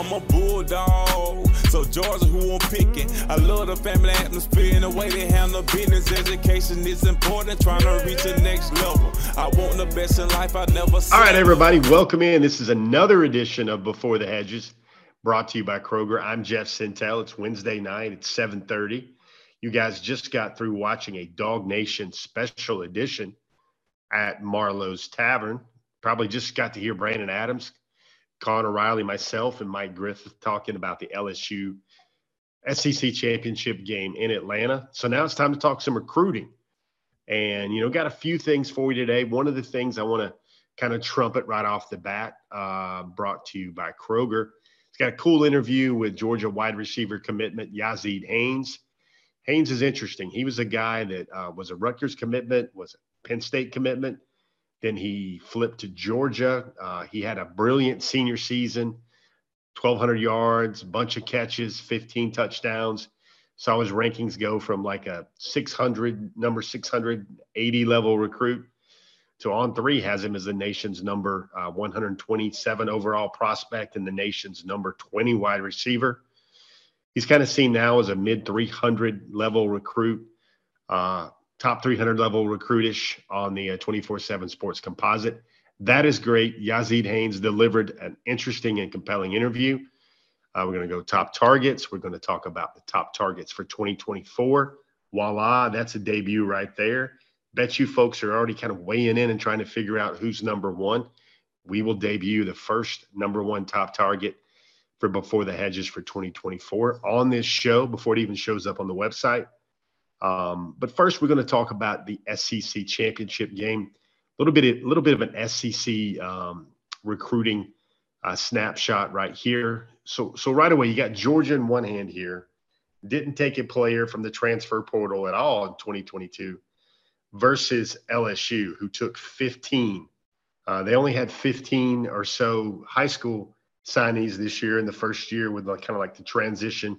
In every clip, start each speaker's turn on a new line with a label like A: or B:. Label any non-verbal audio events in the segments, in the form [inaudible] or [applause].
A: I'm a bulldog. So Georgia, who I'm picking. I love the family atmosphere and the way they handle business. Education is important, trying to reach the next level. I want the best in life. I never.
B: All right, everybody, welcome in. This is another edition of Before the Hedges, brought to you by Kroger. I'm Jeff Sentell. It's Wednesday night. It's 7:30. You guys just got through watching a DawgNation special edition at Marlow's Tavern. Probably just got to hear Brandon Adams Connor Riley, myself, and Mike Griffith talking about the LSU SEC championship game in Atlanta. So now it's time to talk some recruiting. And, you know, got a few things for you today. One of the things I want to kind of trumpet right off the bat, uh, brought to you by Kroger. It's got a cool interview with Georgia wide receiver commitment, Yazeed Haynes. Haynes is interesting. He was a guy that uh, was a Rutgers commitment, was a Penn State commitment then he flipped to Georgia. Uh, he had a brilliant senior season 1,200 yards, bunch of catches, 15 touchdowns. Saw his rankings go from like a 600, number 680 level recruit to On3 has him as the nation's number uh, 127 overall prospect and the nation's number 20 wide receiver. He's kind of seen now as a mid 300 level recruit. Uh, top 300 level recruitish on the uh, 24 7 sports composite. That is great. Yazeed Haynes delivered an interesting and compelling interview. Uh, we're going to go top targets. We're going to talk about the top targets for 2024. Voila, that's a debut right there. Bet you folks are already kind of weighing in and trying to figure out who's number one. We will debut the first number one top target for Before the Hedges for 2024 on this show before it even shows up on the website. Um, but first, we're going to talk about the SEC championship game. A little bit, a little bit of an SEC um, recruiting uh, snapshot right here. So, so right away, you got Georgia in one hand here. Didn't take a player from the transfer portal at all in 2022 versus LSU, who took 15. Uh, they only had 15 or so high school signees this year in the first year with like, kind of like the transition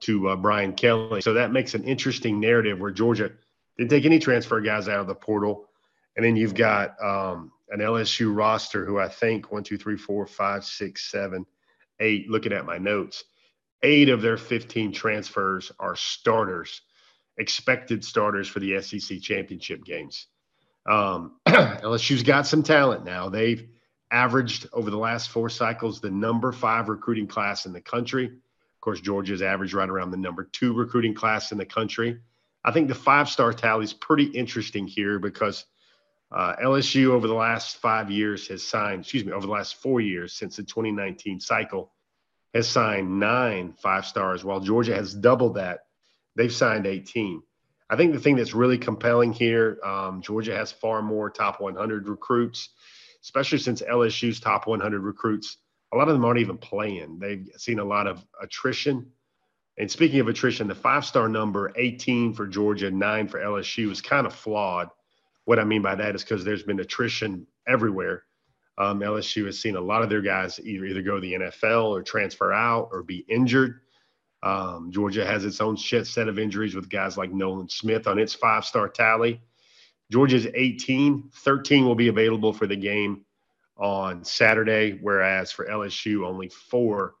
B: to uh, Brian Kelly. So that makes an interesting narrative where Georgia didn't take any transfer guys out of the portal. And then you've got um, an LSU roster who I think one, two, three, four, five, six, seven, eight, looking at my notes, eight of their 15 transfers are starters, expected starters for the SEC championship games. Um, [clears throat] LSU's got some talent now. They've averaged over the last four cycles the number five recruiting class in the country course, Georgia's average right around the number two recruiting class in the country. I think the five star tally is pretty interesting here because uh, LSU over the last five years has signed, excuse me, over the last four years since the 2019 cycle has signed nine five stars, while Georgia has doubled that. They've signed 18. I think the thing that's really compelling here, um, Georgia has far more top 100 recruits, especially since LSU's top 100 recruits a lot of them aren't even playing. They've seen a lot of attrition. And speaking of attrition, the five star number 18 for Georgia, nine for LSU is kind of flawed. What I mean by that is because there's been attrition everywhere. Um, LSU has seen a lot of their guys either either go to the NFL or transfer out or be injured. Um, Georgia has its own set of injuries with guys like Nolan Smith on its five star tally. Georgia's 18, 13 will be available for the game on Saturday, whereas for LSU, only four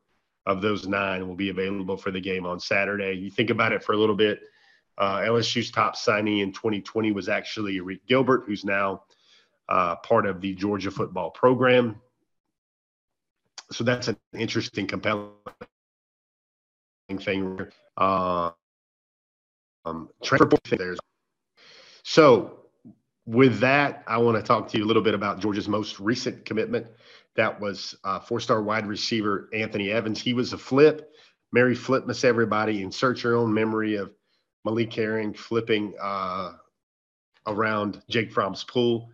B: of those nine will be available for the game on Saturday. You think about it for a little bit. Uh, LSU's top signee in 2020 was actually Arik Gilbert, who's now uh, part of the Georgia football program. So that's an interesting, compelling thing. Uh, um, transfer there's so with that, I want to talk to you a little bit about Georgia's most recent commitment. That was uh, four-star wide receiver Anthony Evans. He was a flip. Merry Flipmas, everybody, insert your own memory of Malik Herring flipping uh, around Jake Fromm's pool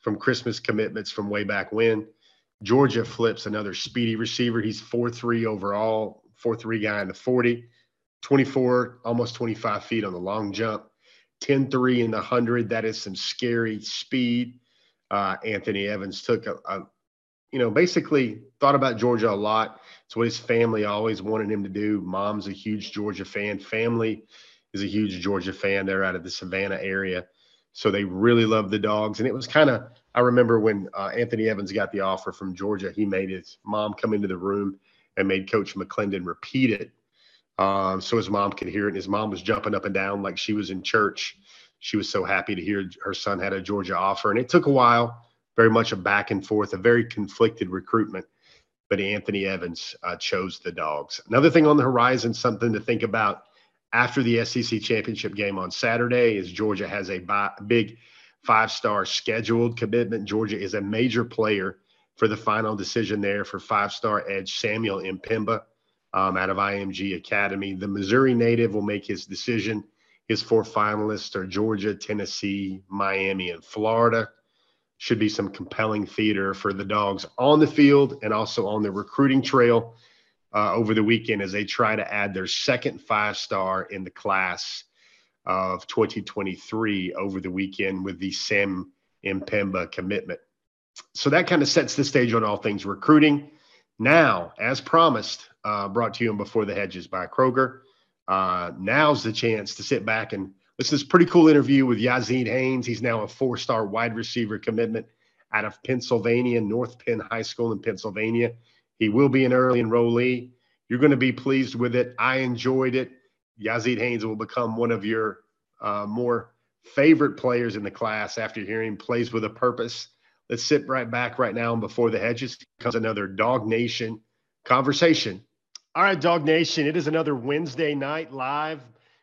B: from Christmas commitments from way back when. Georgia flips another speedy receiver. He's 4-3 overall, 4-3 guy in the 40, 24, almost 25 feet on the long jump. 10 3 in the 100. That is some scary speed. Uh, Anthony Evans took a, a, you know, basically thought about Georgia a lot. It's what his family always wanted him to do. Mom's a huge Georgia fan. Family is a huge Georgia fan. They're out of the Savannah area. So they really love the dogs. And it was kind of, I remember when uh, Anthony Evans got the offer from Georgia, he made his mom come into the room and made Coach McClendon repeat it um, so his mom could hear it. And his mom was jumping up and down like she was in church. She was so happy to hear her son had a Georgia offer. And it took a while, very much a back and forth, a very conflicted recruitment. But Anthony Evans uh, chose the dogs. Another thing on the horizon, something to think about after the SEC championship game on Saturday, is Georgia has a big five star scheduled commitment. Georgia is a major player for the final decision there for five star edge Samuel M'Pemba um, out of IMG Academy. The Missouri native will make his decision. His four finalists are Georgia, Tennessee, Miami, and Florida. Should be some compelling theater for the dogs on the field and also on the recruiting trail uh, over the weekend as they try to add their second five star in the class of 2023 over the weekend with the Sam M'Pemba commitment. So that kind of sets the stage on all things recruiting. Now, as promised, uh, brought to you on Before the Hedges by Kroger. Uh, now's the chance to sit back and listen to this pretty cool interview with Yazeed Haynes. He's now a four star wide receiver commitment out of Pennsylvania, North Penn High School in Pennsylvania. He will be an early enrollee. You're going to be pleased with it. I enjoyed it. Yazeed Haynes will become one of your uh, more favorite players in the class after hearing plays with a purpose. Let's sit right back right now and before the hedges comes another DawgNation conversation. All right, DawgNation, it is another Wednesday night live.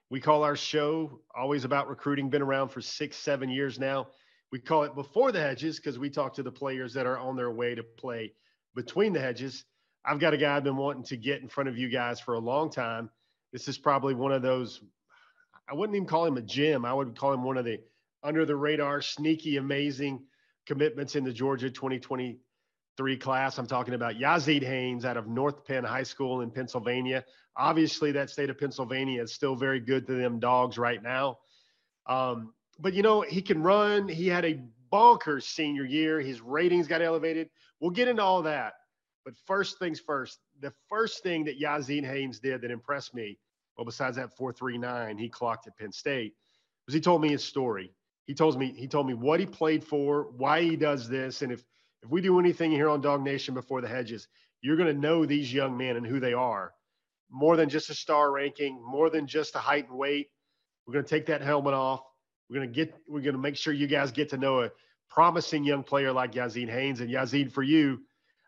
B: We call our show always about recruiting, been around for six, seven years now. We call it Before the Hedges because we talk to the players that are on their way to play between the hedges. I've got a guy I've been wanting to get in front of you guys for a long time. This is probably one of those, I wouldn't even call him a gem. I would call him one of the under the radar, sneaky, amazing commitments in the Georgia 2023 class. I'm talking about Yazeed Haynes out of North Penn High School in Pennsylvania. Obviously, that state of Pennsylvania is still very good to them dogs right now. Um, but you know, he can run. He had a bonkers senior year. His ratings got elevated. We'll get into all that. But first things first, the first thing that Yazeed Haynes did that impressed me, well, besides that 439 he clocked at Penn State, was he told me his story he told me he told me what he played for, why he does this, and if if we do anything here on DawgNation before the hedges, you're going to know these young men and who they are more than just a star ranking, more than just a height and weight. We're going to take that helmet off. We're going to get we're going to make sure you guys get to know a promising young player like Yazeed Haynes and Yazeed for you.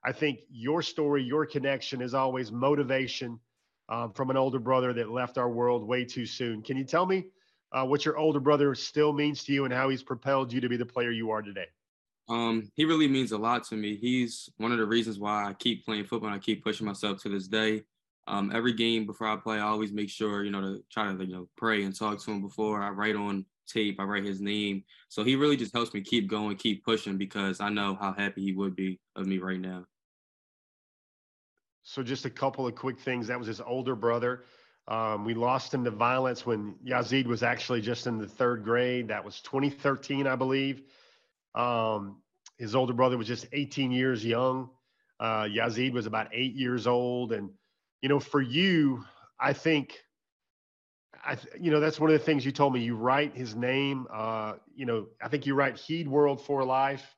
B: I think your story, your connection is always motivation um, from an older brother that left our world way too soon. Can you tell me uh, what your older brother still means to you and how he's propelled you to be the player you are today?
C: Um, he really means a lot to me. He's one of the reasons why I keep playing football and I keep pushing myself to this day. Um, every game before I play, I always make sure, you know, to try to, you know, pray and talk to him before I write on tape, I write his name. So he really just helps me keep going, keep pushing because I know how happy he would be of me right now.
B: So just a couple of quick things. That was his older brother. Um, we lost him to violence when Yazeed was actually just in the third grade. That was 2013, I believe. Um, his older brother was just 18 years young. Uh, Yazeed was about eight years old. And, you know, for you, I think, I, you know, that's one of the things you told me. You write his name. Uh, you know, I think you write Heed World for Life.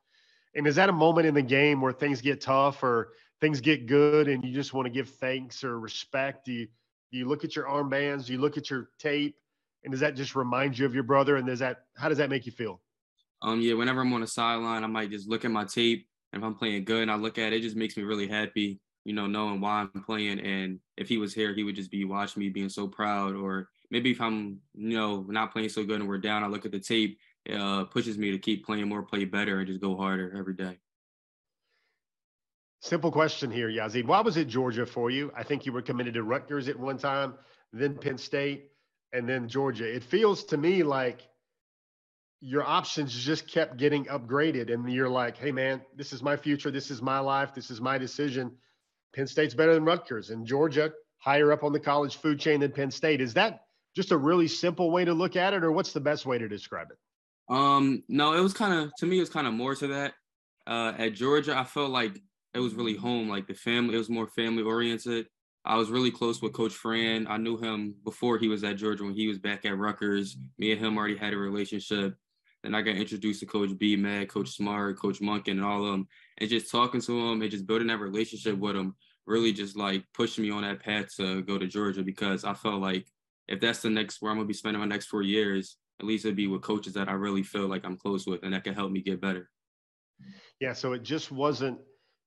B: And is that a moment in the game where things get tough or things get good and you just want to give thanks or respect? Do you, do you look at your armbands? Do you look at your tape? And does that just remind you of your brother? And does that how does that make you feel?
C: Um, yeah, whenever I'm on the sideline, I might just look at my tape. And if I'm playing good and I look at it, it just makes me really happy, you know, knowing why I'm playing. And if he was here, he would just be watching me being so proud. Or maybe if I'm, you know, not playing so good and we're down, I look at the tape, it uh, pushes me to keep playing more, play better, and just go harder every day.
B: Simple question here, Yazeed. Why was it Georgia for you? I think you were committed to Rutgers at one time, then Penn State, and then Georgia. It feels to me like your options just kept getting upgraded, and you're like, hey, man, this is my future. This is my life. This is my decision. Penn State's better than Rutgers, and Georgia higher up on the college food chain than Penn State. Is that just a really simple way to look at it, or what's the best way to describe it?
C: Um, no, it was kind of to me, it was kind of more to that. Uh, at Georgia, I felt like it was really home. Like the family, it was more family oriented. I was really close with Coach Fran. I knew him before he was at Georgia when he was back at Rutgers. Me and him already had a relationship. Then I got introduced to Coach B, Mad, Coach Smart, Coach Monken, and all of them. And just talking to them and just building that relationship with them really just like pushed me on that path to go to Georgia because I felt like if that's the next where I'm gonna be spending my next four years, at least it'd be with coaches that I really feel like I'm close with and that can help me get better.
B: Yeah, so it just wasn't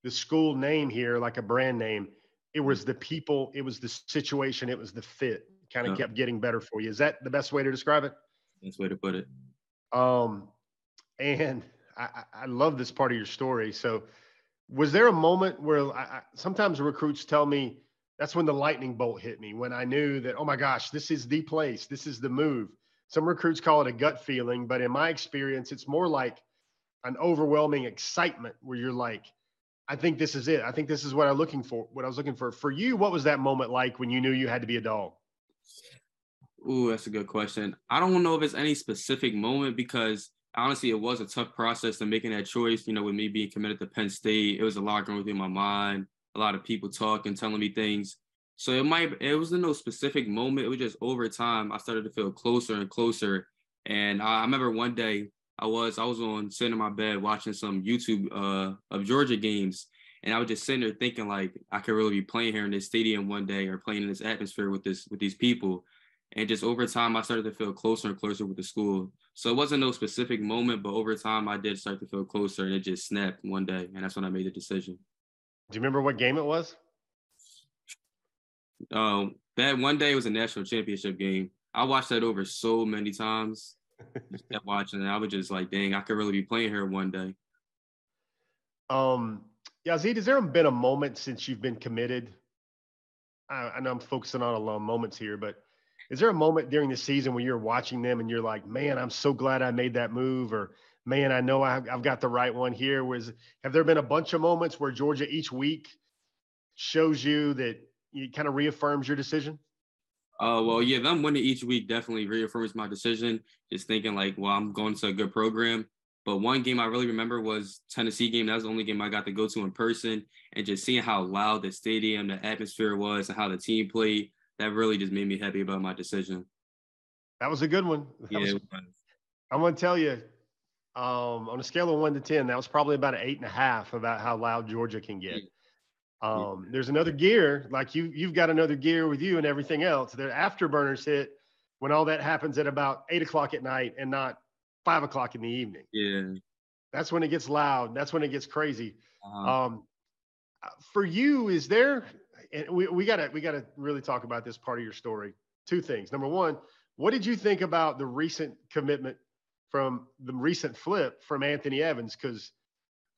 B: the school name here like a brand name. It was the people, it was the situation, it was the fit. Kind of yeah. kept getting better for you. Is that the best way to describe it?
C: Best way to put it.
B: Um, and I, I love this part of your story. So, was there a moment where I, I, sometimes recruits tell me that's when the lightning bolt hit me when I knew that, oh my gosh, this is the place, this is the move. Some recruits call it a gut feeling, but in my experience, it's more like an overwhelming excitement where you're like, I think this is it. I think this is what I'm looking for. What I was looking for. For you, what was that moment like when you knew you had to be a dog?
C: Ooh, that's a good question. I don't know if it's any specific moment because honestly, it was a tough process of making that choice. You know, with me being committed to Penn State, it was a lot going through my mind. A lot of people talking, telling me things. So it might it was no specific moment. It was just over time I started to feel closer and closer. And I, I remember one day I was I was on sitting in my bed watching some YouTube uh, of Georgia games, and I was just sitting there thinking like I could really be playing here in this stadium one day or playing in this atmosphere with this with these people. And just over time, I started to feel closer and closer with the school. So it wasn't no specific moment, but over time, I did start to feel closer, and it just snapped one day, and that's when I made the decision.
B: Do you remember what game it was?
C: Um, that one day was a national championship game. I watched that over so many times. [laughs] just kept watching, and I was just like, "Dang, I could really be playing here one day."
B: Um, Yazeed, has there been a moment since you've been committed? I, I know I'm focusing on a lot of moments here, but is there a moment during the season when you're watching them and you're like, "Man, I'm so glad I made that move," or "Man, I know I've, I've got the right one here"? Was have there been a bunch of moments where Georgia each week shows you that it kind of reaffirms your decision?
C: Uh, well, yeah, them winning each week definitely reaffirms my decision. Just thinking like, well, I'm going to a good program. But one game I really remember was Tennessee game. That was the only game I got to go to in person, and just seeing how loud the stadium, the atmosphere was, and how the team played. That really just made me happy about my decision.
B: That was a good one. [laughs] That yeah, was, I'm going to tell you, um, on a scale of one to ten, that was probably about an eight and a half about how loud Georgia can get. Yeah. Um, there's another gear, like you you've got another gear with you and everything else. The afterburners hit when all that happens at about eight o'clock at night and not five o'clock in the evening.
C: Yeah.
B: That's when it gets loud. That's when it gets crazy. Uh-huh. Um, for you, is there and we, we gotta we gotta really talk about this part of your story. Two things. Number one, what did you think about the recent commitment from the recent flip from Anthony Evans? Because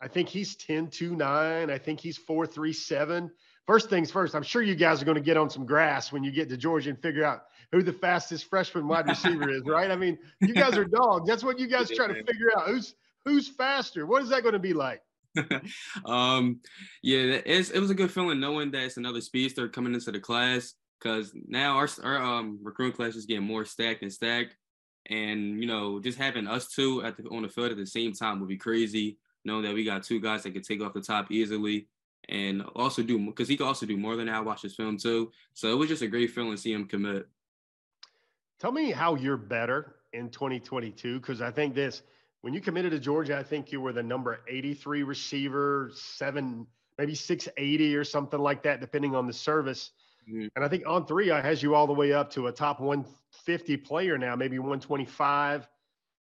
B: I think he's 10 2 9. I think he's 4 3 7. First things first, I'm sure you guys are going to get on some grass when you get to Georgia and figure out who the fastest freshman wide receiver is, right? I mean, you guys are dogs. That's what you guys try to [laughs] figure out. Who's who's faster? What is that going to be like? [laughs]
C: um, yeah, it was a good feeling knowing that it's another speedster coming into the class because now our, our um, recruiting class is getting more stacked and stacked. And, you know, just having us two at the, on the field at the same time would be crazy knowing that we got two guys that can take off the top easily and also do because he could also do more than that. I watched his film too, so it was just a great feeling to see him commit.
B: Tell me how you're better in 2022 because I think this when you committed to Georgia, I think you were the number 83 receiver, seven maybe 680 or something like that, depending on the service. Mm-hmm. And I think On3 I has you all the way up to a top 150 player now, maybe 125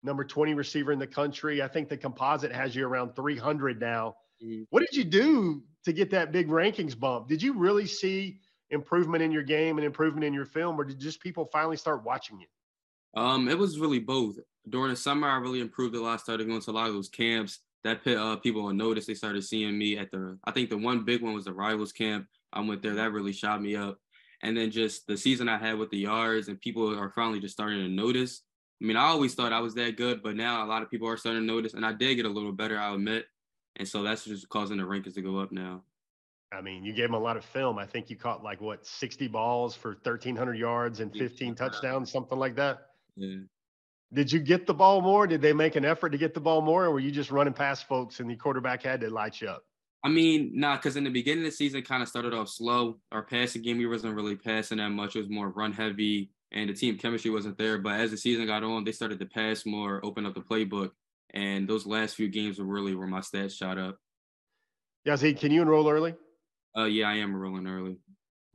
B: number 20 receiver in the country. I think the composite has you around 300 now. Mm-hmm. What did you do to get that big rankings bump? Did you really see improvement in your game and improvement in your film, or did just people finally start watching you?
C: Um, it was really both. During the summer, I really improved a lot. Started going to a lot of those camps. That put uh, people on notice. They started seeing me at the. I think the one big one was the Rivals camp. I went there. That really shot me up. And then just the season I had with the yards, and people are finally just starting to notice. I mean, I always thought I was that good, but now a lot of people are starting to notice, and I did get a little better, I'll admit. And so that's just causing the rankings to go up now.
B: I mean, you gave him a lot of film. I think you caught like what 60 balls for 1,300 yards and 15 touchdowns, something like that.
C: Yeah.
B: Did you get the ball more? Did they make an effort to get the ball more, or were you just running past folks and the quarterback had to light you up?
C: I mean, nah, because in the beginning of the season, kind of started off slow. Our passing game, we wasn't really passing that much. It was more run heavy, and the team chemistry wasn't there. But as the season got on, they started to pass more, open up the playbook, and those last few games were really where my stats shot up.
B: Yazeed, can you enroll early?
C: Uh, yeah, I am rolling early.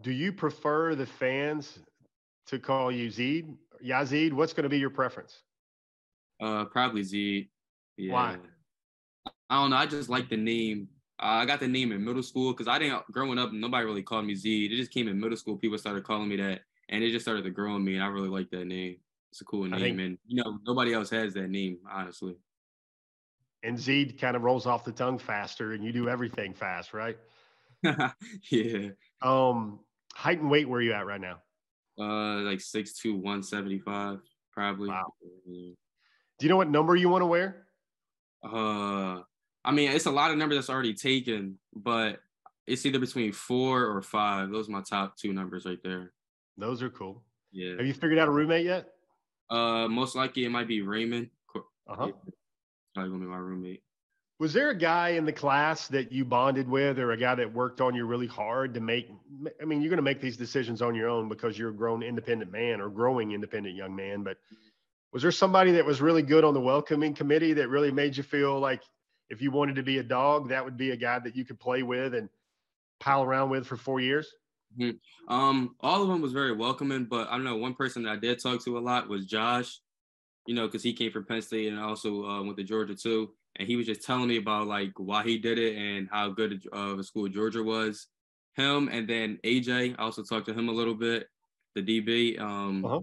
B: Do you prefer the fans to call you Zed? Yazeed, what's going to be your preference?
C: Uh, probably Zed.
B: Yeah. Why?
C: I don't know. I just like the name. Uh, I got the name in middle school because I didn't growing up. Nobody really called me Z. It just came in middle school. People started calling me that, and it just started to grow on me. And I really like that name. It's a cool name, think, and you know nobody else has that name, honestly.
B: And Z kind of rolls off the tongue faster, and you do everything fast, right? [laughs]
C: yeah.
B: Um, height and weight, where are you at right now?
C: Uh, like six two, one seventy five, probably.
B: Wow. Do you know what number you want to wear?
C: Uh, I mean, it's a lot of numbers that's already taken, but it's either between four or five. Those are my top two numbers right there.
B: Those are cool.
C: Yeah.
B: Have you figured out a roommate yet?
C: Uh, most likely it might be Raymond.
B: Uh huh.
C: Probably gonna be my roommate.
B: Was there a guy in the class that you bonded with, or a guy that worked on you really hard to make? I mean, you're going to make these decisions on your own because you're a grown, independent man or growing independent young man. But was there somebody that was really good on the welcoming committee that really made you feel like if you wanted to be a dog, that would be a guy that you could play with and pile around with for four years?
C: Mm-hmm. Um, all of them was very welcoming, but I don't know one person that I did talk to a lot was Josh. You know, because he came from Penn State and also uh, went to Georgia too and he was just telling me about like why he did it and how good of a school Georgia was. Him and then AJ, I also talked to him a little bit, the DB. Um, uh-huh.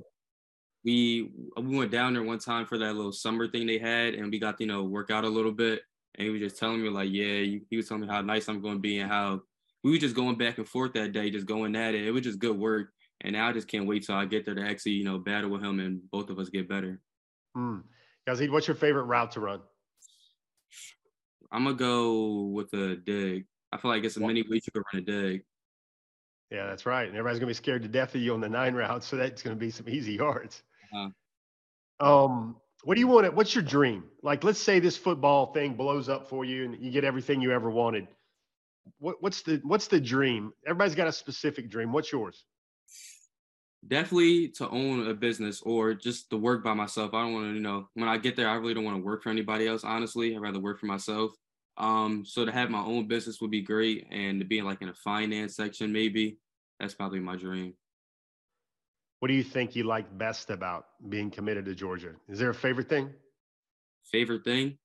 C: We we went down there one time for that little summer thing they had, and we got you know work out a little bit. And he was just telling me like, yeah, he was telling me how nice I'm going to be and how we were just going back and forth that day, just going at it. It was just good work. And now I just can't wait till I get there to actually, you know, battle with him and both of us get better.
B: Hmm. Yazeed, what's your favorite route to run?
C: I'm gonna go with a dig. I feel like it's a many ways you could run a dig.
B: Yeah, that's right. And everybody's gonna be scared to death of you on the nine route, [laughs] so that's gonna be some easy yards. Uh-huh. Um, what do you want? What's your dream? Like, let's say this football thing blows up for you, and you get everything you ever wanted. What, what's the What's the dream? Everybody's got a specific dream. What's yours?
C: Definitely to own a business or just to work by myself. I don't want to, you know, when I get there, I really don't want to work for anybody else. Honestly, I'd rather work for myself. Um, so to have my own business would be great, and to be like in a finance section, maybe that's probably my dream.
B: What do you think you like best about being committed to Georgia? Is there a favorite thing?
C: Favorite thing?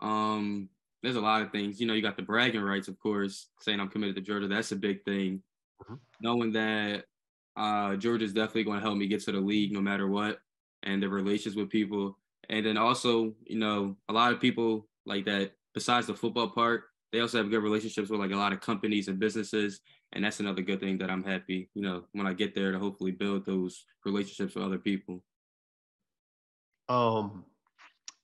C: Um, there's a lot of things. You know, you got the bragging rights, of course, saying I'm committed to Georgia. That's a big thing. Mm-hmm. Knowing that uh, Georgia's definitely going to help me get to the league no matter what, and the relations with people. And then also, you know, a lot of people like that besides the football part, they also have good relationships with like a lot of companies and businesses. And that's another good thing that I'm happy, you know, when I get there to hopefully build those relationships with other people.
B: Um,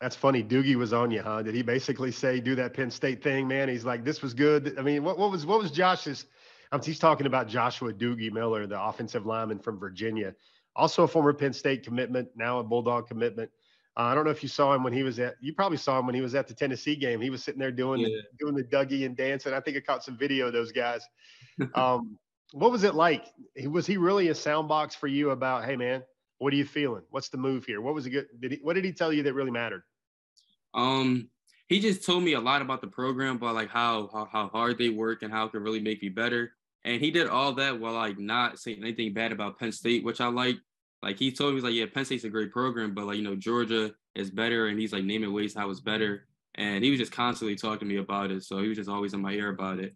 B: that's funny. Doogie was on you, huh? Did he basically say do that Penn State thing, man? He's like, this was good. I mean, what, what was what was Josh's? Um, he's talking about Joshua Doogie Miller, the offensive lineman from Virginia, also a former Penn State commitment, now a Bulldog commitment. Uh, I don't know if you saw him when he was at. You probably saw him when he was at the Tennessee game. He was sitting there doing yeah. the, doing the Dougie and dancing. I think I caught some video of those guys. [laughs] Um, what was it like? Was he really a sound box for you about, hey man, what are you feeling? What's the move here? What was it good? Did he, what did he tell you that really mattered?
C: Um, he just told me a lot about the program, about like how how, how hard they work and how it can really make me better. And he did all that while like not saying anything bad about Penn State, which I like. Like he told me, he's like, yeah, Penn State's a great program, but like, you know, Georgia is better. And he's like naming ways how it's better. And he was just constantly talking to me about it. So he was just always in my ear about it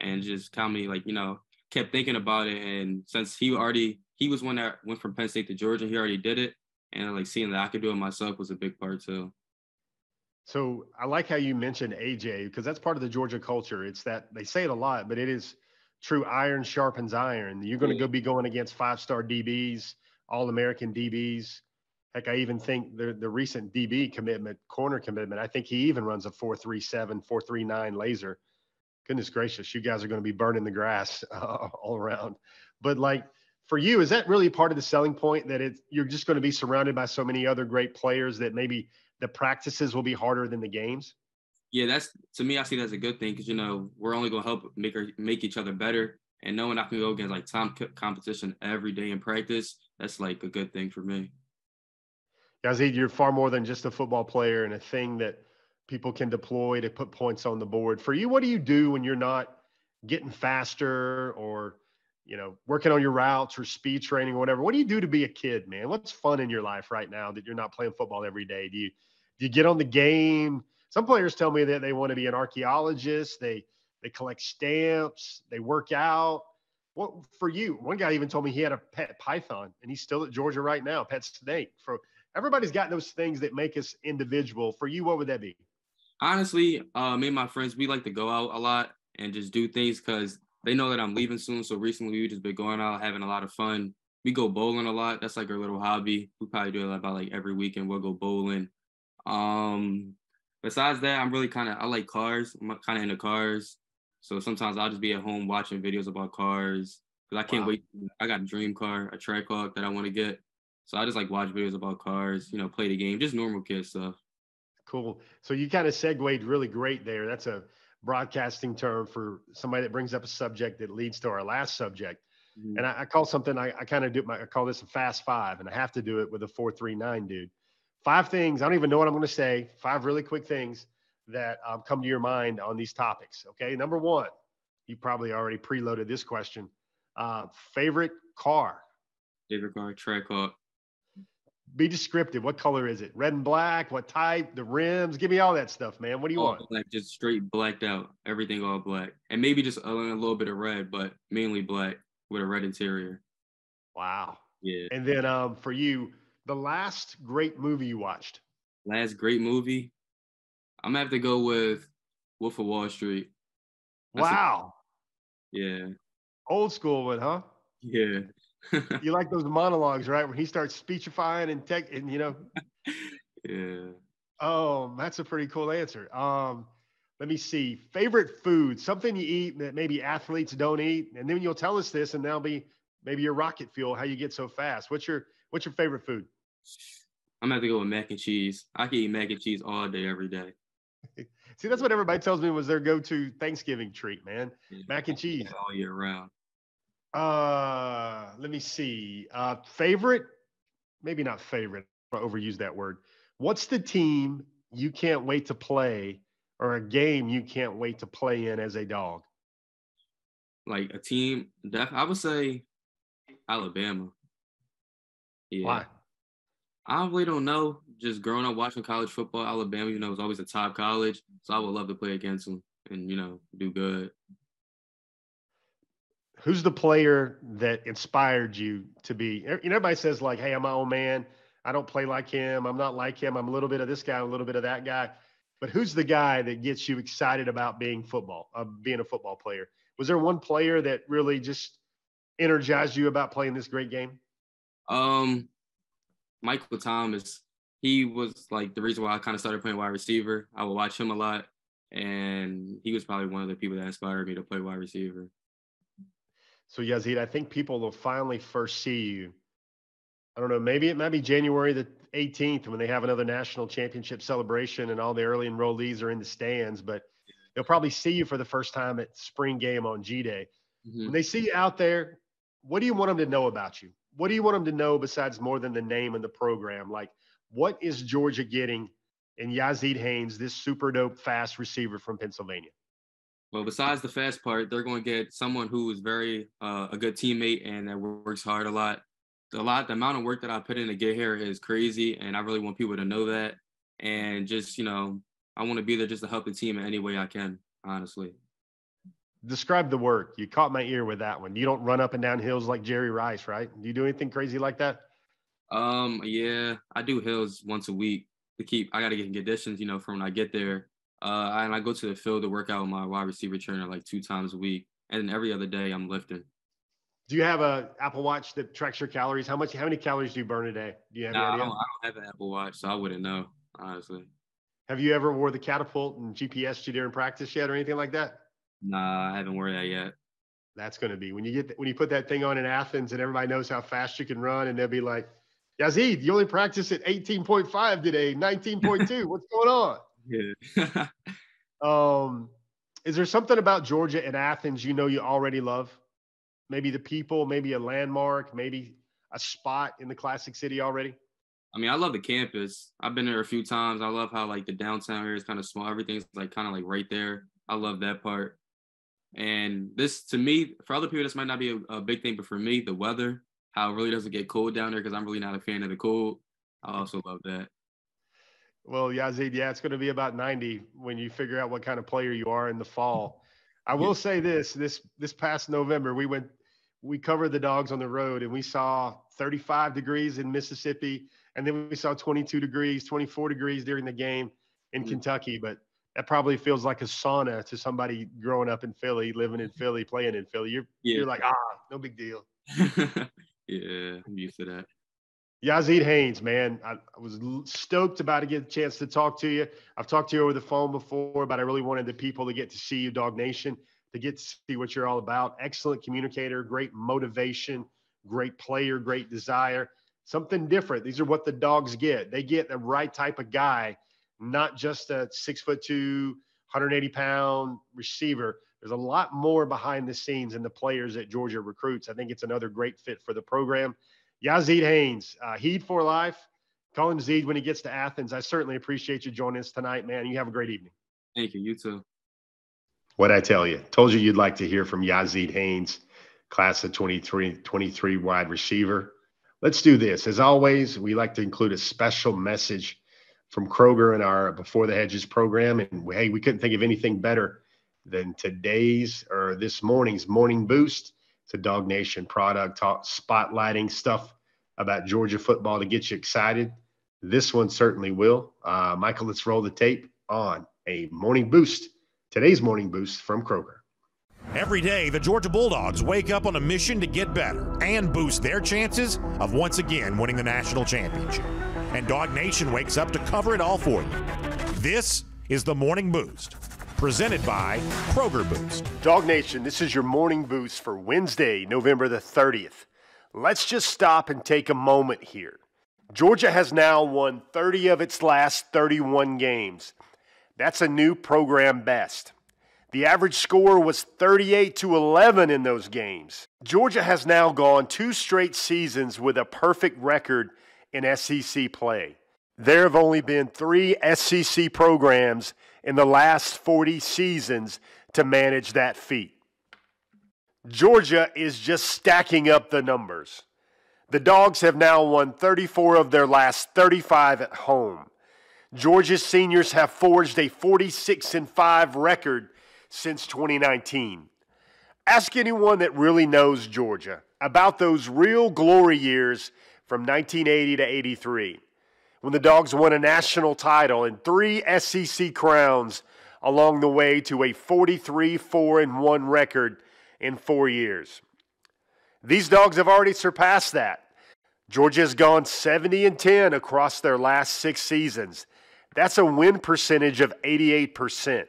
C: and just kind of like, you know, kept thinking about it. And since he already, he was one that went from Penn State to Georgia, he already did it. And like seeing that I could do it myself was a big part too.
B: So I like how you mentioned AJ because that's part of the Georgia culture. It's that they say it a lot, but it is true iron sharpens iron. You're going to go be going against five star DBs all American DBs. Heck, I even think the, the recent DB commitment, corner commitment, I think he even runs a 437, 439 laser. Goodness gracious, you guys are going to be burning the grass [laughs] uh, all around. But like for you, is that really part of the selling point that it's you're just going to be surrounded by so many other great players that maybe the practices will be harder than the games?
C: Yeah, that's to me. I see that as a good thing because you know we're only going to help make our, make each other better, and knowing I can go against like top competition every day in practice, that's like a good thing for me.
B: Yazeed, you're far more than just a football player and a thing that people can deploy to put points on the board. For you, what do you do when you're not getting faster or you know working on your routes or speed training or whatever? What do you do to be a kid man? What's fun in your life right now that you're not playing football every day? Do you do you get on the game? Some players tell me that they want to be an archaeologist. They they collect stamps. They work out what for you one guy even told me he had a pet python and he's still at georgia right now pet snake for everybody's got those things that make us individual for you what would that be
C: honestly uh me and my friends we like to go out a lot and just do things because they know that I'm leaving soon. So recently we've just been going out, having a lot of fun. We go bowling a lot. That's like our little hobby. We probably do it about like every weekend. We'll go bowling. Um, besides that, I'm really kind of I like cars. I'm kind of into cars. So sometimes I'll just be at home watching videos about cars because I can't wow. wait. I got a dream car, a Trackhawk that I want to get. So I just like watch videos about cars. You know, play the game, just normal kid stuff.
B: Cool. So you kind of segued really great there. That's a broadcasting term for somebody that brings up a subject that leads to our last subject. Mm-hmm. And I, I, call something I, I kind of do my I call this a fast five, and I have to do it with a four three nine dude. Five things I don't even know what I'm going to say. Five really quick things that um, come to your mind on these topics. Okay, number one, you probably already preloaded this question. Uh, favorite car?
C: Favorite car, Trackhawk
B: be descriptive. What color is it? Red and black? What type? The rims? Give me all that stuff, man. What do you all want?
C: Black, just straight blacked out. Everything all black, and maybe just a, a little bit of red, but mainly black with a red interior.
B: Wow.
C: Yeah.
B: And then um, for you, the last great movie you watched.
C: Last great movie, I'm gonna have to go with Wolf of Wall Street.
B: That's wow.
C: A, yeah.
B: Old school one, huh?
C: Yeah. [laughs]
B: you like those monologues, right? When he starts speechifying and tech, and you know. [laughs]
C: yeah.
B: Oh, that's a pretty cool answer. Um, let me see. Favorite food, something you eat that maybe athletes don't eat, and then you'll tell us this, and that'll be maybe your rocket fuel. How you get so fast? What's your What's your favorite food?
C: I'm gonna have to go with mac and cheese. I can eat mac and cheese all day, every day. [laughs]
B: See, that's what everybody tells me was their go-to Thanksgiving treat, man. Yeah, mac and cheese
C: all year round.
B: Uh, let me see. Uh, favorite, maybe not favorite. I overuse that word. What's the team you can't wait to play, or a game you can't wait to play in as a dog?
C: Like a team, def- I would say Alabama.
B: Yeah. Why?
C: I really don't know. Just growing up watching college football, Alabama, you know, was always a top college. So I would love to play against them and, you know, do good
B: who's the player that inspired you to be? You know, everybody says like, "Hey, I'm my own man. I don't play like him. I'm not like him. I'm a little bit of this guy, a little bit of that guy." But who's the guy that gets you excited about being football, uh, being a football player? Was there one player that really just energized you about playing this great game?
C: Um, Michael Thomas. He was like the reason why I kind of started playing wide receiver. I would watch him a lot, and he was probably one of the people that inspired me to play wide receiver.
B: So Yazeed, I think people will finally first see you. I don't know, maybe it might be January the 18th when they have another national championship celebration and all the early enrollees are in the stands, but they'll probably see you for the first time at spring game on G Day. Mm-hmm. When they see you out there, what do you want them to know about you? What do you want them to know besides more than the name and the program? Like, what is Georgia getting in Yazeed Haynes, this super dope fast receiver from Pennsylvania?
C: Well, besides the fast part, they're going to get someone who is very uh, a good teammate and that works hard a lot. A lot, the amount of work that I put in to get here is crazy, and I really want people to know that. And just you know, I want to be there just to help the team in any way I can. Honestly.
B: Describe the work. You caught my ear with that one. You don't run up and down hills like Jerry Rice, right? Do you do anything crazy like that?
C: Um, yeah, I do hills once a week to keep. I got to get in conditions, you know, from when I get there uh, and I go to the field to work out with my wide receiver trainer like two times a week, and every other day I'm lifting.
B: Do you have a Apple Watch that tracks your calories? How much? How many calories do you burn a day? Do you have
C: nah, I, don't, I don't have an Apple Watch, so I wouldn't know honestly.
B: Have you ever wore the catapult and GPS you during practice yet, or anything like that?
C: Nah, I haven't worn that yet.
B: That's going to be when you get when you put that thing on in Athens, and everybody knows how fast you can run, and they'll be like, "Yazeed, you only practiced at 18.5 today, 19.2. What's going on?"
C: Yeah. [laughs]
B: um, is there something about Georgia and Athens you know you already love? Maybe the people, maybe a landmark, maybe a spot in the classic city already?
C: I mean, I love the campus. I've been there a few times. I love how like the downtown area is kind of small. Everything's like kind of like right there. I love that part. And this, to me, for other people, this might not be a, a big thing, but for me, the weather, how it really doesn't get cold down there, because I'm really not a fan of the cold. I also love that.
B: Well, Yazeed, yeah, it's going to be about 90 when you figure out what kind of player you are in the fall. I will say this: this this past November, we went, we covered the dogs on the road, and we saw 35 degrees in Mississippi, and then we saw 22 degrees, 24 degrees during the game in mm-hmm. Kentucky. But that probably feels like a sauna to somebody growing up in Philly, living in Philly, playing in Philly. You're yeah. you're like, ah, no big deal. [laughs]
C: yeah, I'm used to that.
B: Yazeed Haynes, man, I, I, was stoked about to get a chance to talk to you. I've talked to you over the phone before, but I really wanted the people to get to see you, DawgNation, to get to see what you're all about. Excellent communicator, great motivation, great player, great desire. Something different. These are what the dogs get. They get the right type of guy, not just a six foot two, 180 pound receiver. There's a lot more behind the scenes in the players that Georgia recruits. I think it's another great fit for the program. Yazeed Haynes, uh, Heed for life. Call him Zeed when he gets to Athens. I certainly appreciate you joining us tonight, man. You have a great evening.
C: Thank you. You too.
B: What I tell you, told you you'd like to hear from Yazeed Haynes, class of 23, 23 wide receiver. Let's do this. As always, we like to include a special message from Kroger in our Before the Hedges program. And hey, we couldn't think of anything better than today's or this morning's morning boost. It's a Nation product, talk, spotlighting stuff about Georgia football to get you excited. This one certainly will. Uh, Michael, let's roll the tape on a morning boost. Today's morning boost from Kroger.
D: Every day, the Georgia Bulldogs wake up on a mission to get better and boost their chances of once again winning the national championship. And DawgNation wakes up to cover it all for you. This is the Morning Boost presented by Kroger Boost.
B: DawgNation, this is your morning boost for Wednesday, November the 30th. Let's just stop and take a moment here. Georgia has now won 30 of its last 31 games. That's a new program best. The average score was 38 to 11 in those games. Georgia has now gone two straight seasons with a perfect record in SEC play. There have only been three SEC programs in the last 40 seasons to manage that feat. Georgia is just stacking up the numbers. The Dogs have now won 34 of their last 35 at home. Georgia's seniors have forged a 46 and 5 record since 2019. Ask anyone that really knows Georgia about those real glory years from 1980 to 83 when the Dogs won a national title and three SEC crowns along the way to a 43 4 1 record in four years. These Dogs have already surpassed that. Georgia has gone 70 and 10 across their last six seasons. That's a win percentage of 88%.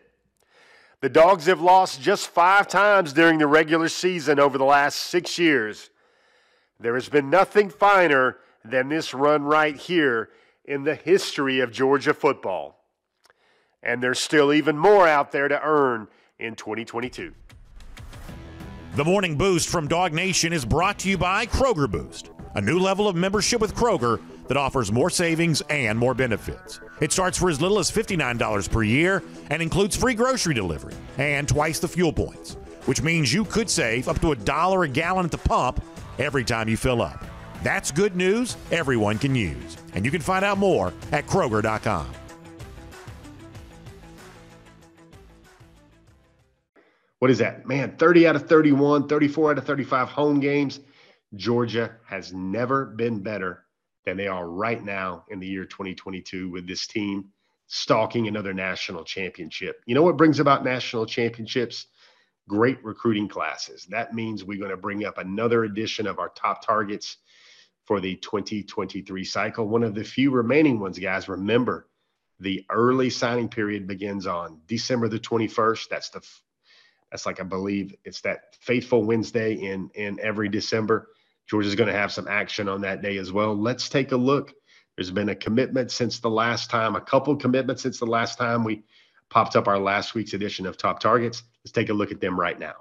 B: The Dogs have lost just five times during the regular season over the last six years. There has been nothing finer than this run right here in the history of Georgia football. And there's still even more out there to earn in 2022.
D: The Morning Boost from DawgNation is brought to you by Kroger Boost, a new level of membership with Kroger that offers more savings and more benefits. It starts for as little as $59 per year and includes free grocery delivery and twice the fuel points, which means you could save up to a dollar a gallon at the pump every time you fill up. That's good news everyone can use. And you can find out more at Kroger.com.
B: What is that? Man, 30 out of 31, 34 out of 35 home games. Georgia has never been better than they are right now in the year 2022 with this team stalking another national championship. You know what brings about national championships? Great recruiting classes. That means we're going to bring up another edition of our top targets for the 2023 cycle. One of the few remaining ones, guys. Remember, the early signing period begins on December the 21st. That's the that's like I believe it's that faithful Wednesday in in every December. Georgia's going to have some action on that day as well. Let's take a look. There's been a commitment since the last time, a couple commitments since the last time we popped up our last week's edition of Top Targets. Let's take a look at them right now.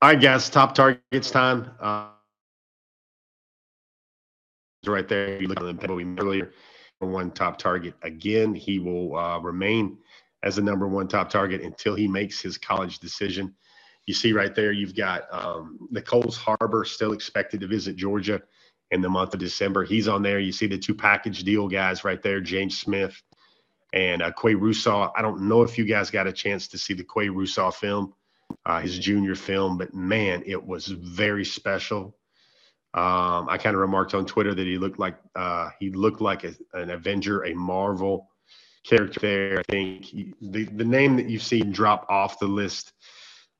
B: All right, guys, top targets time. Uh, right there. You look at the earlier, one top target. Again, he will uh, remain as the number one top target until he makes his college decision. You see right there, you've got um, Nyckoles Harbor still expected to visit Georgia in the month of December. He's on there. You see the two package deal guys right there, James Smith and uh, Qua Russaw. I don't know if you guys got a chance to see the Qua Russaw film, uh, his junior film, but man, it was very special. Um, I kind of remarked on Twitter that he looked like uh, he looked like a, an Avenger, a Marvel character. There, I think he, the the name that you've seen drop off the list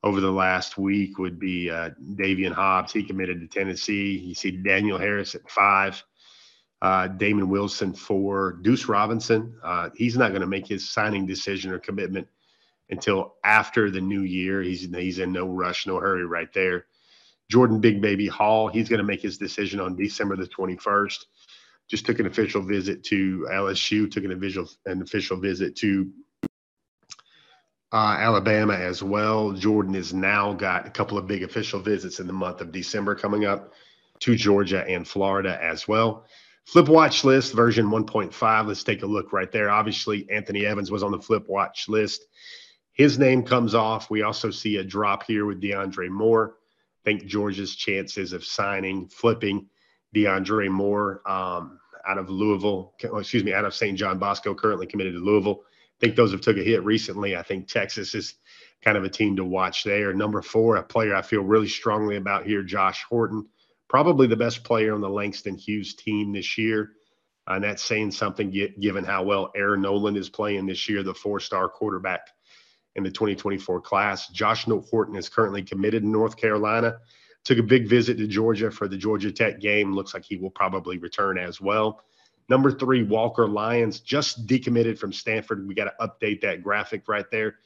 B: over the last week would be uh, Daevin Hobbs. He committed to Tennessee. You see Daniel Harris at five, uh, Damon Wilson for Deuce Robinson. Uh, he's not going to make his signing decision or commitment until after the new year. He's he's in no rush, no hurry right there. Jordan Big Baby Hall, he's going to make his decision on December the 21st. Just took an official visit to LSU, took an official an official visit to uh, Alabama as well. Jordan has now got a couple of big official visits in the month of December coming up to Georgia and Florida as well. Flip watch list version 1.5. Let's take a look right there. Obviously, Anthony Evans was on the flip watch list. His name comes off. We also see a drop here with DeAndre Moore I think Georgia's chances of signing, flipping DeAndre Moore um, out of Louisville, excuse me, out of St. John Bosco, currently committed to Louisville. I think those have took a hit recently. I think Texas is kind of a team to watch there. Number four, a player I feel really strongly about here, Josh Horton, probably the best player on the Langston Hughes team this year. Uh, and that's saying something given how well Aaron Nolan is playing this year, the four-star quarterback in the 2024 class. Josh Horton is currently committed to North Carolina. Took a big visit to Georgia for the Georgia Tech game. Looks like he will probably return as well. Number three, Walker Lyons just decommitted from Stanford. We got to update that graphic right there.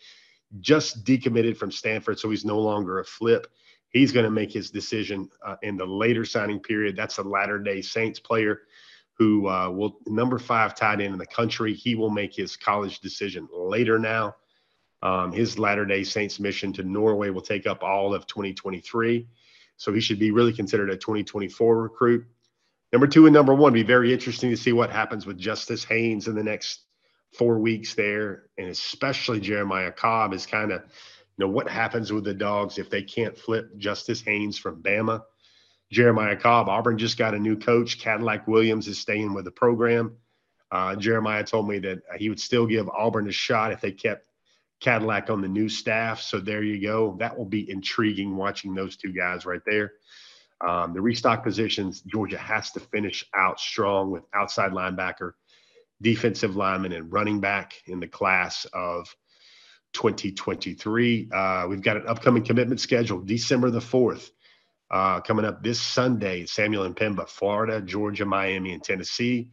B: Just decommitted from Stanford, so he's no longer a flip. He's going to make his decision uh, in the later signing period. That's a Latter Day Saints player who uh, will number five tight end in the country. He will make his college decision later now. Um, his Latter day Saints mission to Norway will take up all of 2023. So he should be really considered a 2024 recruit. Number two and number one, be very interesting to see what happens with Justice Haynes in the next four weeks there. And especially Jeremiah Cobb is kind of, you know, what happens with the dogs if they can't flip Justice Haynes from Bama. Jeremiah Cobb, Auburn just got a new coach. Cadillac Williams is staying with the program. Uh, Jeremiah told me that he would still give Auburn a shot if they kept Cadillac on the new staff. So there you go. That will be intriguing watching those two guys right there. Um, the restock positions, Georgia has to finish out strong with outside linebacker, defensive lineman, and running back in the class of 2023. Uh, we've got an upcoming commitment schedule, December the 4th, uh, coming up this Sunday. Samuel M'Pemba, Florida, Georgia, Miami, and Tennessee.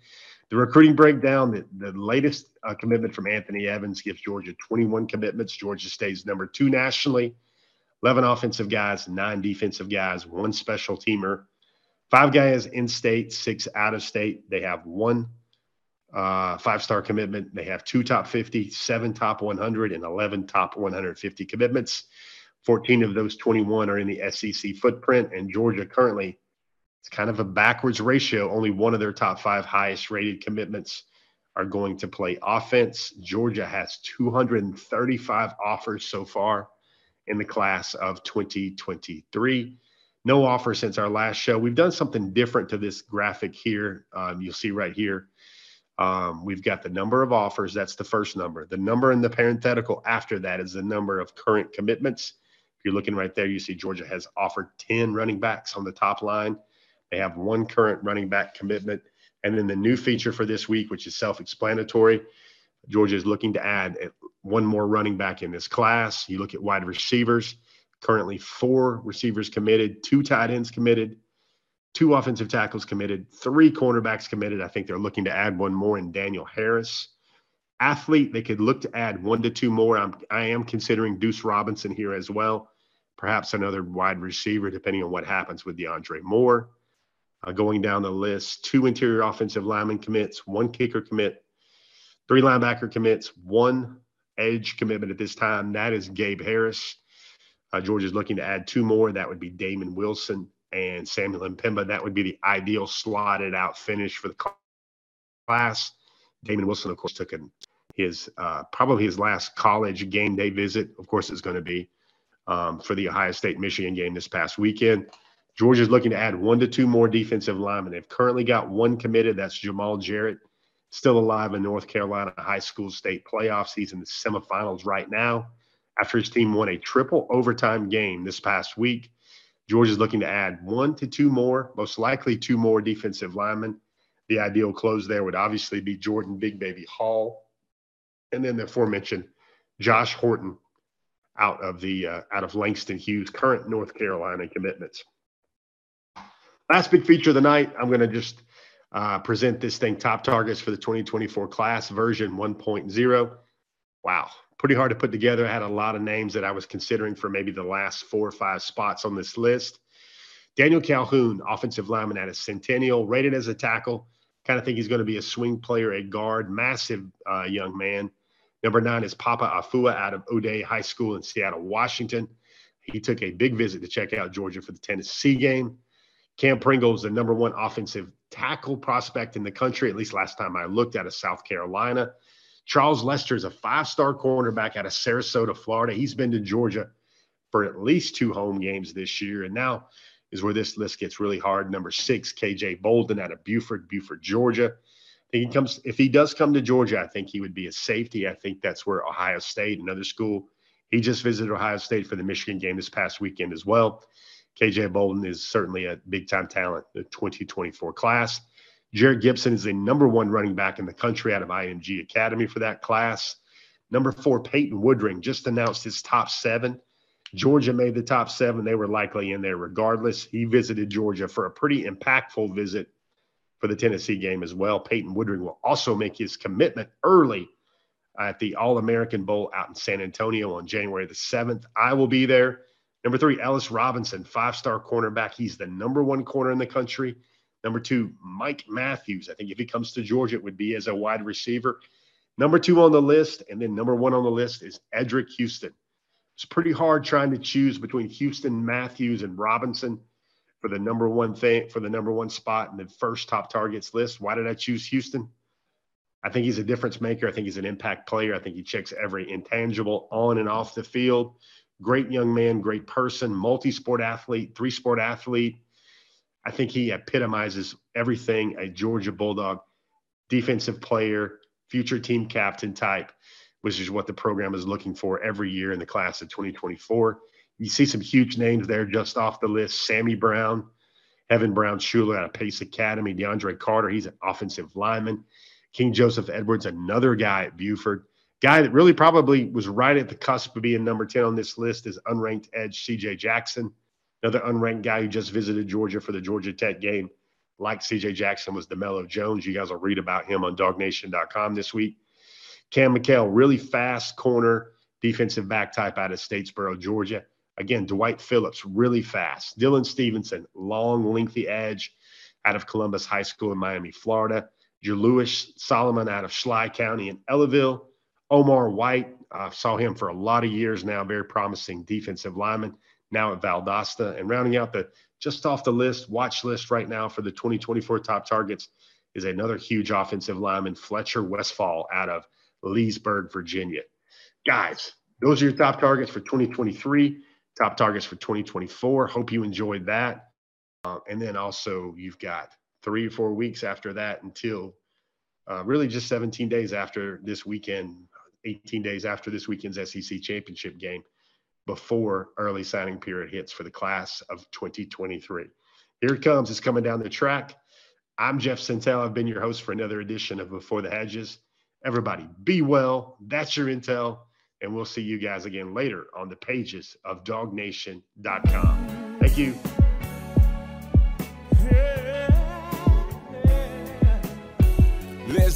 B: The recruiting breakdown, the, the latest uh, commitment from Anthony Evans gives Georgia 21 commitments. Georgia stays number two nationally. 11 offensive guys, nine defensive guys, one special teamer, five guys in state, six out of state. They have one uh, five star commitment. They have two top 50, seven top 100, and 11 top 150 commitments. 14 of those 21 are in the SEC footprint, and Georgia currently it's kind of a backwards ratio. Only one of their top five highest rated commitments are going to play offense. Georgia has 235 offers so far in the class of 2023. No offer since our last show. We've done something different to this graphic here. Um, you'll see right here. Um, we've got the number of offers. That's the first number. The number in the parenthetical after that is the number of current commitments. If you're looking right there, you see Georgia has offered 10 running backs on the top line. They have one current running back commitment. And then the new feature for this week, which is self explanatory, Georgia is looking to add one more running back in this class. You look at wide receivers, currently four receivers committed, two tight ends committed, two offensive tackles committed, three cornerbacks committed. I think they're looking to add one more in Daniel Harris. Athlete, they could look to add one to two more. I'm, I am considering Deuce Robinson here as well, perhaps another wide receiver, depending on what happens with DeAndre Moore. Uh, going down the list, two interior offensive lineman commits, one kicker commit, three linebacker commits, one edge commitment at this time. That is Gabe Harris. Uh, Georgia's looking to add two more. That would be Damon Wilson and Samuel M'Pemba. That would be the ideal slotted out finish for the class. Damon Wilson, of course, took his uh, probably his last college game day visit. Of course, it's going to be um, for the Ohio State Michigan game this past weekend. Georgia's looking to add one to two more defensive linemen. They've currently got one committed. That's Jamaal Jarrett, still alive in North Carolina high school state playoffs. He's in the semifinals right now after his team won a triple overtime game this past week. Georgia's looking to add one to two more, most likely two more defensive linemen. The ideal close there would obviously be Jordan Big Baby Hall, and then the aforementioned Josh Horton out of the uh, out of Langston Hughes, current North Carolina commitments. Last big feature of the night, I'm going to just uh, present this thing top targets for the 2024 class version 1.0. Wow, pretty hard to put together. I had a lot of names that I was considering for maybe the last four or five spots on this list. Daniel Calhoun, offensive lineman at a Centennial, rated as a tackle. Kind of think he's going to be a swing player, a guard, massive uh, young man. Number nine is Papa Afua out of O'Dea High School in Seattle, Washington. He took a big visit to check out Georgia for the Tennessee game. Cam Pringle is the number one offensive tackle prospect in the country, at least last time I looked at a South Carolina. Charles Lester is a five star cornerback out of Sarasota, Florida. He's been to Georgia for at least two home games this year. And now is where this list gets really hard. Number six, KJ Bolden out of Buford, Buford, Georgia. I think he comes if he does come to Georgia, I think he would be a safety. I think that's where Ohio State, another school. He just visited Ohio State for the Michigan game this past weekend as well. KJ Bolden is certainly a big time talent, the 2024 class. Jerrick Gibson is the number one running back in the country out of IMG Academy for that class. Number four, Peyton Woodring just announced his top seven. Georgia made the top seven. They were likely in there regardless. He visited Georgia for a pretty impactful visit for the Tennessee game as well. Peyton Woodring will also make his commitment early at the All American Bowl out in San Antonio on January the 7th. I will be there. Number three, Ellis Robinson, five star cornerback. He's the number one corner in the country. Number two, Mike Matthews. I think if he comes to Georgia, it would be as a wide receiver. Number two on the list, and then number one on the list is Eddrick Houston. It's pretty hard trying to choose between Houston, Matthews, and Robinson for the number one thing for the number one spot in the first top targets list. Why did I choose Houston? I think he's a difference maker. I think he's an impact player. I think he checks every intangible on and off the field. Great young man, great person, multi sport athlete, three sport athlete I think he epitomizes everything a Georgia Bulldog defensive player, future team captain type, which is what the program is looking for every year in the class of 2024. You see some huge names there just off the list Sammy Brown, Evan Brown Schuler out of Pace Academy, DeAndre Carter, he's an offensive lineman. King Joseph Edwards, another guy at Buford. Guy that really probably was right at the cusp of being number 10 on this list is unranked edge CJ Jackson Another unranked guy who just visited Georgia for the Georgia Tech game, like CJ Jackson, was DeMello Jones. You guys will read about him on dawgnation.com this week. Cam McHale, really fast corner, defensive back type out of Statesboro, Georgia. Again, Dwight Phillips, really fast. Dylan Stevenson, long, lengthy edge out of Columbus High School in Miami, Florida. Lewis Solomon out of Schley County in Ellaville. Omar White, I saw him for a lot of years now, very promising defensive lineman now at Valdosta. And rounding out the just off the list, watch list right now for the 2024 top targets is another huge offensive lineman, Fletcher Westfall out of Leesburg, Virginia. Guys, those are your top targets for 2023, top targets for 2024. Hope you enjoyed that. Uh, and then also, you've got three or four weeks after that until uh, really just 17 days after this weekend, 18 days after this weekend's SEC championship game before early signing period hits for the class of 2023. Here it comes. It's coming down the track. I'm Jeff Sentell. I've been your host for another edition of Before the Hedges. Everybody, be well. That's your intel. And we'll see you guys again later on the pages of dawgnation.com. Thank you.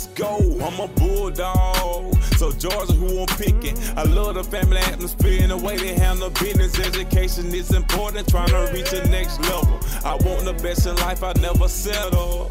A: Go, I'm a bulldog. So Georgia, who I'm picking. I love the family atmosphere and the way they handle business. Education is important, trying to reach the next level. I want the best in life, I never settle.